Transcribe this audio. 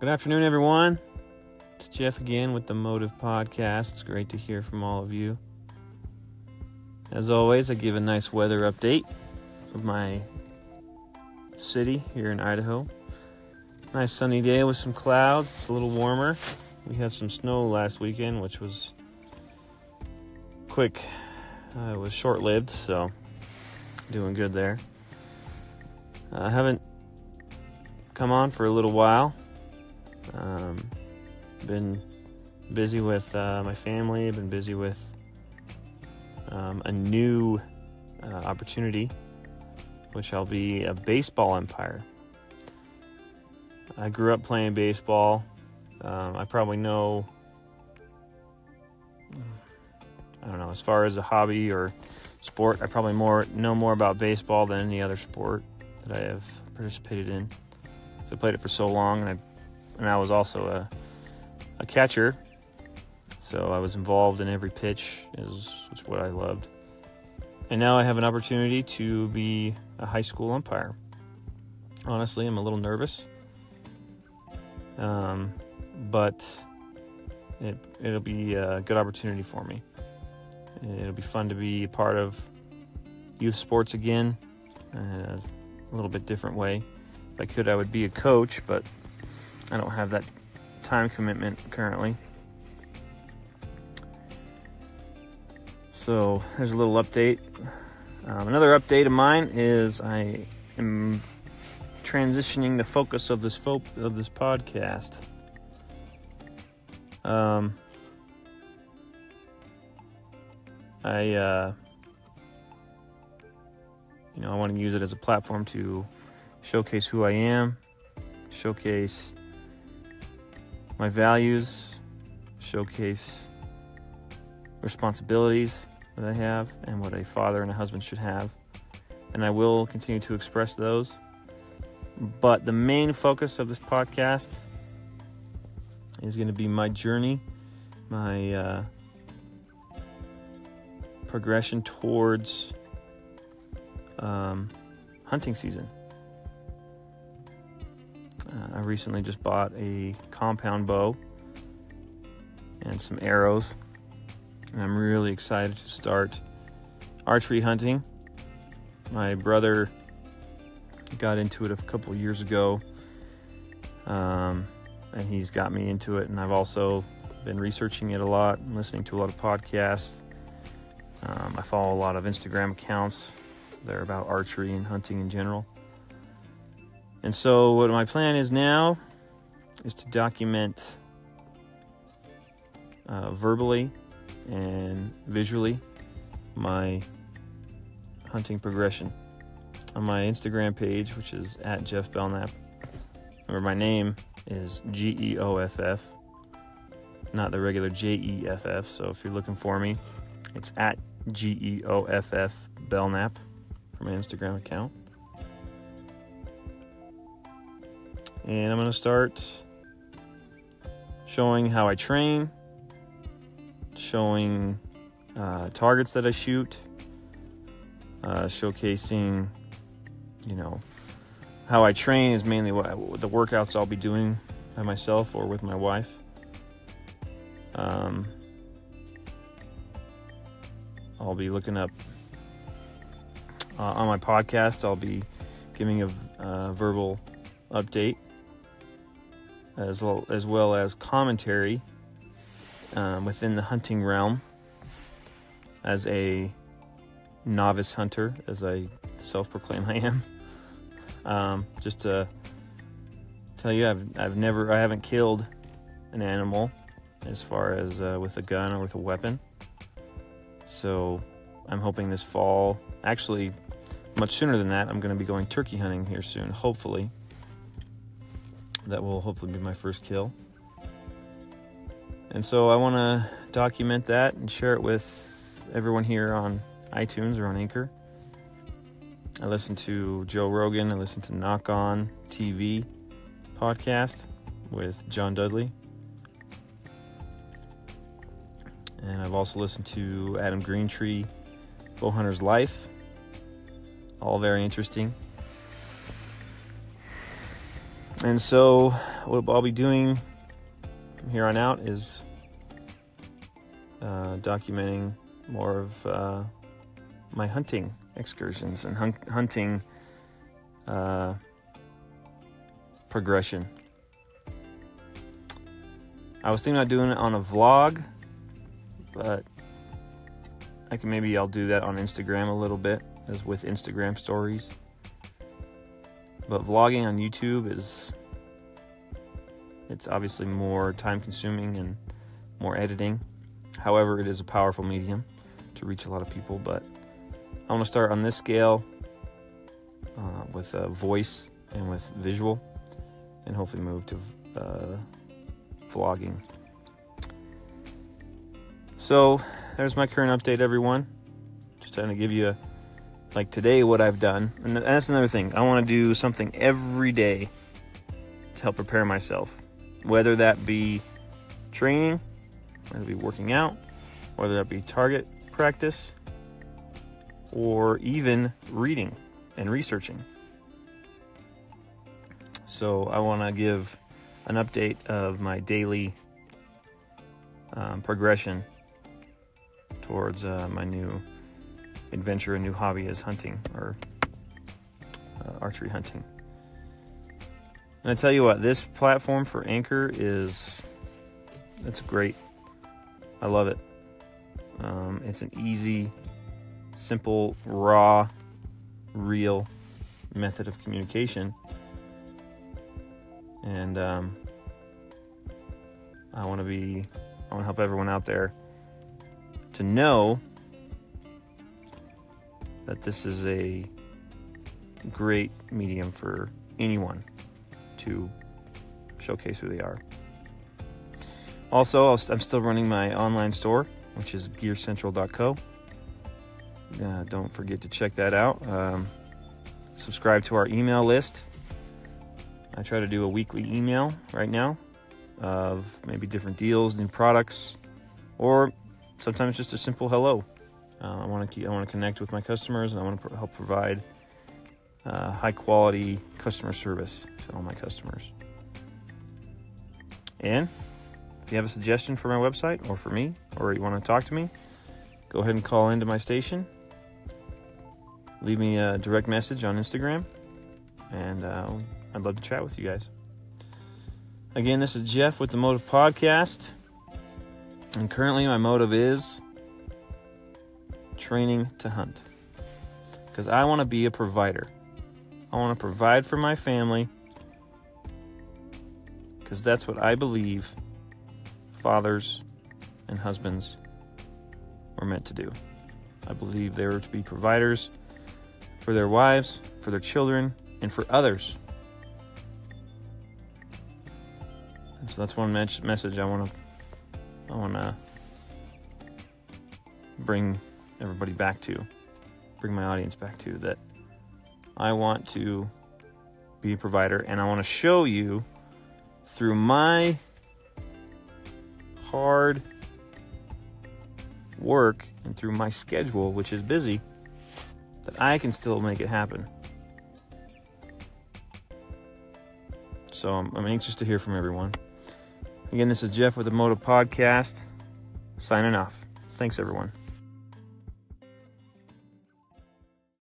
Good afternoon, everyone. It's Geoff again with the Motive Podcast. It's great to hear from all of you. As always, I give a nice weather update of my city here in Idaho. Nice sunny day with some clouds. It's a little warmer. We had some snow last weekend, which was quick. Uh, it was short lived, so doing good there. I haven't come on for a little while. Um, been busy with uh, my family. Been busy with um, a new uh, opportunity, which I'll be a baseball umpire. I grew up playing baseball. Um, I probably know, I don't know, as far as a hobby or sport, I probably more know more about baseball than any other sport that I have participated in. So I played it for so long, and I and I was also a a catcher, so I was involved in every pitch. is is what I loved. And now I have an opportunity to be a high school umpire. Honestly, I'm a little nervous, um, but it, it'll be a good opportunity for me. It'll be fun to be a part of youth sports again, uh, a little bit different way. If I could, I would be a coach, but I don't have that time commitment currently. So there's a little update. Um, another update of mine is I am transitioning the focus of this fo- of this podcast. Um, I, uh, you know, I want to use it as a platform to showcase who I am, showcase my values, showcase responsibilities that I have and what a father and a husband should have. And I will continue to express those. But the main focus of this podcast is going to be my journey, my uh, progression towards um, hunting season. Uh, I recently just bought a compound bow and some arrows. And I'm really excited to start archery hunting. My brother got into it a couple years ago, um, and he's got me into it. And I've also been researching it a lot and listening to a lot of podcasts. Um, I follow a lot of Instagram accounts that are about archery and hunting in general. And so, what my plan is now is to document uh, verbally and visually my hunting progression on my Instagram page, which is at Geoff Belknap. Remember, my name is G E O F F, not the regular J E F F. So, if you're looking for me, it's at G E O F F Belknap for my Instagram account. And I'm going to start showing how I train, showing uh, targets that I shoot, uh, showcasing, you know, how I train is mainly what, the workouts I'll be doing by myself or with my wife. Um, I'll be looking up uh, on my podcast. I'll be giving a verbal update as well as, well as commentary um, within the hunting realm as a novice hunter, as I self-proclaim I am. Um, just to tell you, I've I've never I haven't killed an animal as far as uh, with a gun or with a weapon. So I'm hoping this fall, actually much sooner than that, I'm going to be going turkey hunting here soon, hopefully that will hopefully be my first kill. And so I want to document that and share it with everyone here on iTunes or on Anchor. I listen to Joe Rogan, I listen to Nock On TV podcast with John Dudley. And I've also listened to Adam Greentree, Bowhunter's Life. All very interesting. And so, what I'll be doing from here on out is uh, documenting more of uh, my hunting excursions and hun- hunting uh, progression. I was thinking about doing it on a vlog, but I can maybe I'll do that on Instagram a little bit as with Instagram stories. But vlogging on YouTube is it's obviously more time consuming and more editing. However, it is a powerful medium to reach a lot of people, but I want to start on this scale uh, with a voice and with visual and hopefully move to uh, vlogging. So there's my current update, everyone. Just trying to give you, a, like today, what I've done. And that's another thing. I want to do something every day to help prepare myself, whether that be training, whether it be working out, whether that be target practice, or even reading and researching. So I want to give an update of my daily um, progression towards uh, my new adventure, a new hobby is hunting or uh, archery hunting. And I tell you what, this platform for Anchor is it's great. I love it. Um, it's an easy, simple, raw, real method of communication and um, I want to be I want to help everyone out there to know that this is a great medium for anyone to showcase who they are. Also, i am still running my online store, which is gearcentral.co. Uh, don't forget to check that out. Um, subscribe to our email list I try to do a weekly email right now of maybe different deals, new products, or sometimes just a simple hello. Uh, I want to I want to connect with my customers, and I want to help provide uh, high quality customer service to all my customers. And if you have a suggestion for my website or for me, or you want to talk to me, go ahead and call into my station. Leave me a direct message on Instagram, and uh, I'd love to chat with you guys. Again, this is Geoff with the Motive Podcast. And currently, my motive is training to hunt. Because I want to be a provider. I want to provide for my family. Because that's what I believe fathers and husbands were meant to do. I believe they were to be providers for their wives, for their children, and for others. And so that's one message I want to I want to bring everybody back to, bring my audience back to that I want to be a provider and I want to show you through my hard work and through my schedule, which is busy, that I can still make it happen. So I'm, I'm anxious to hear from everyone. Again, this is Geoff with the Motive Podcast, signing off. Thanks, everyone.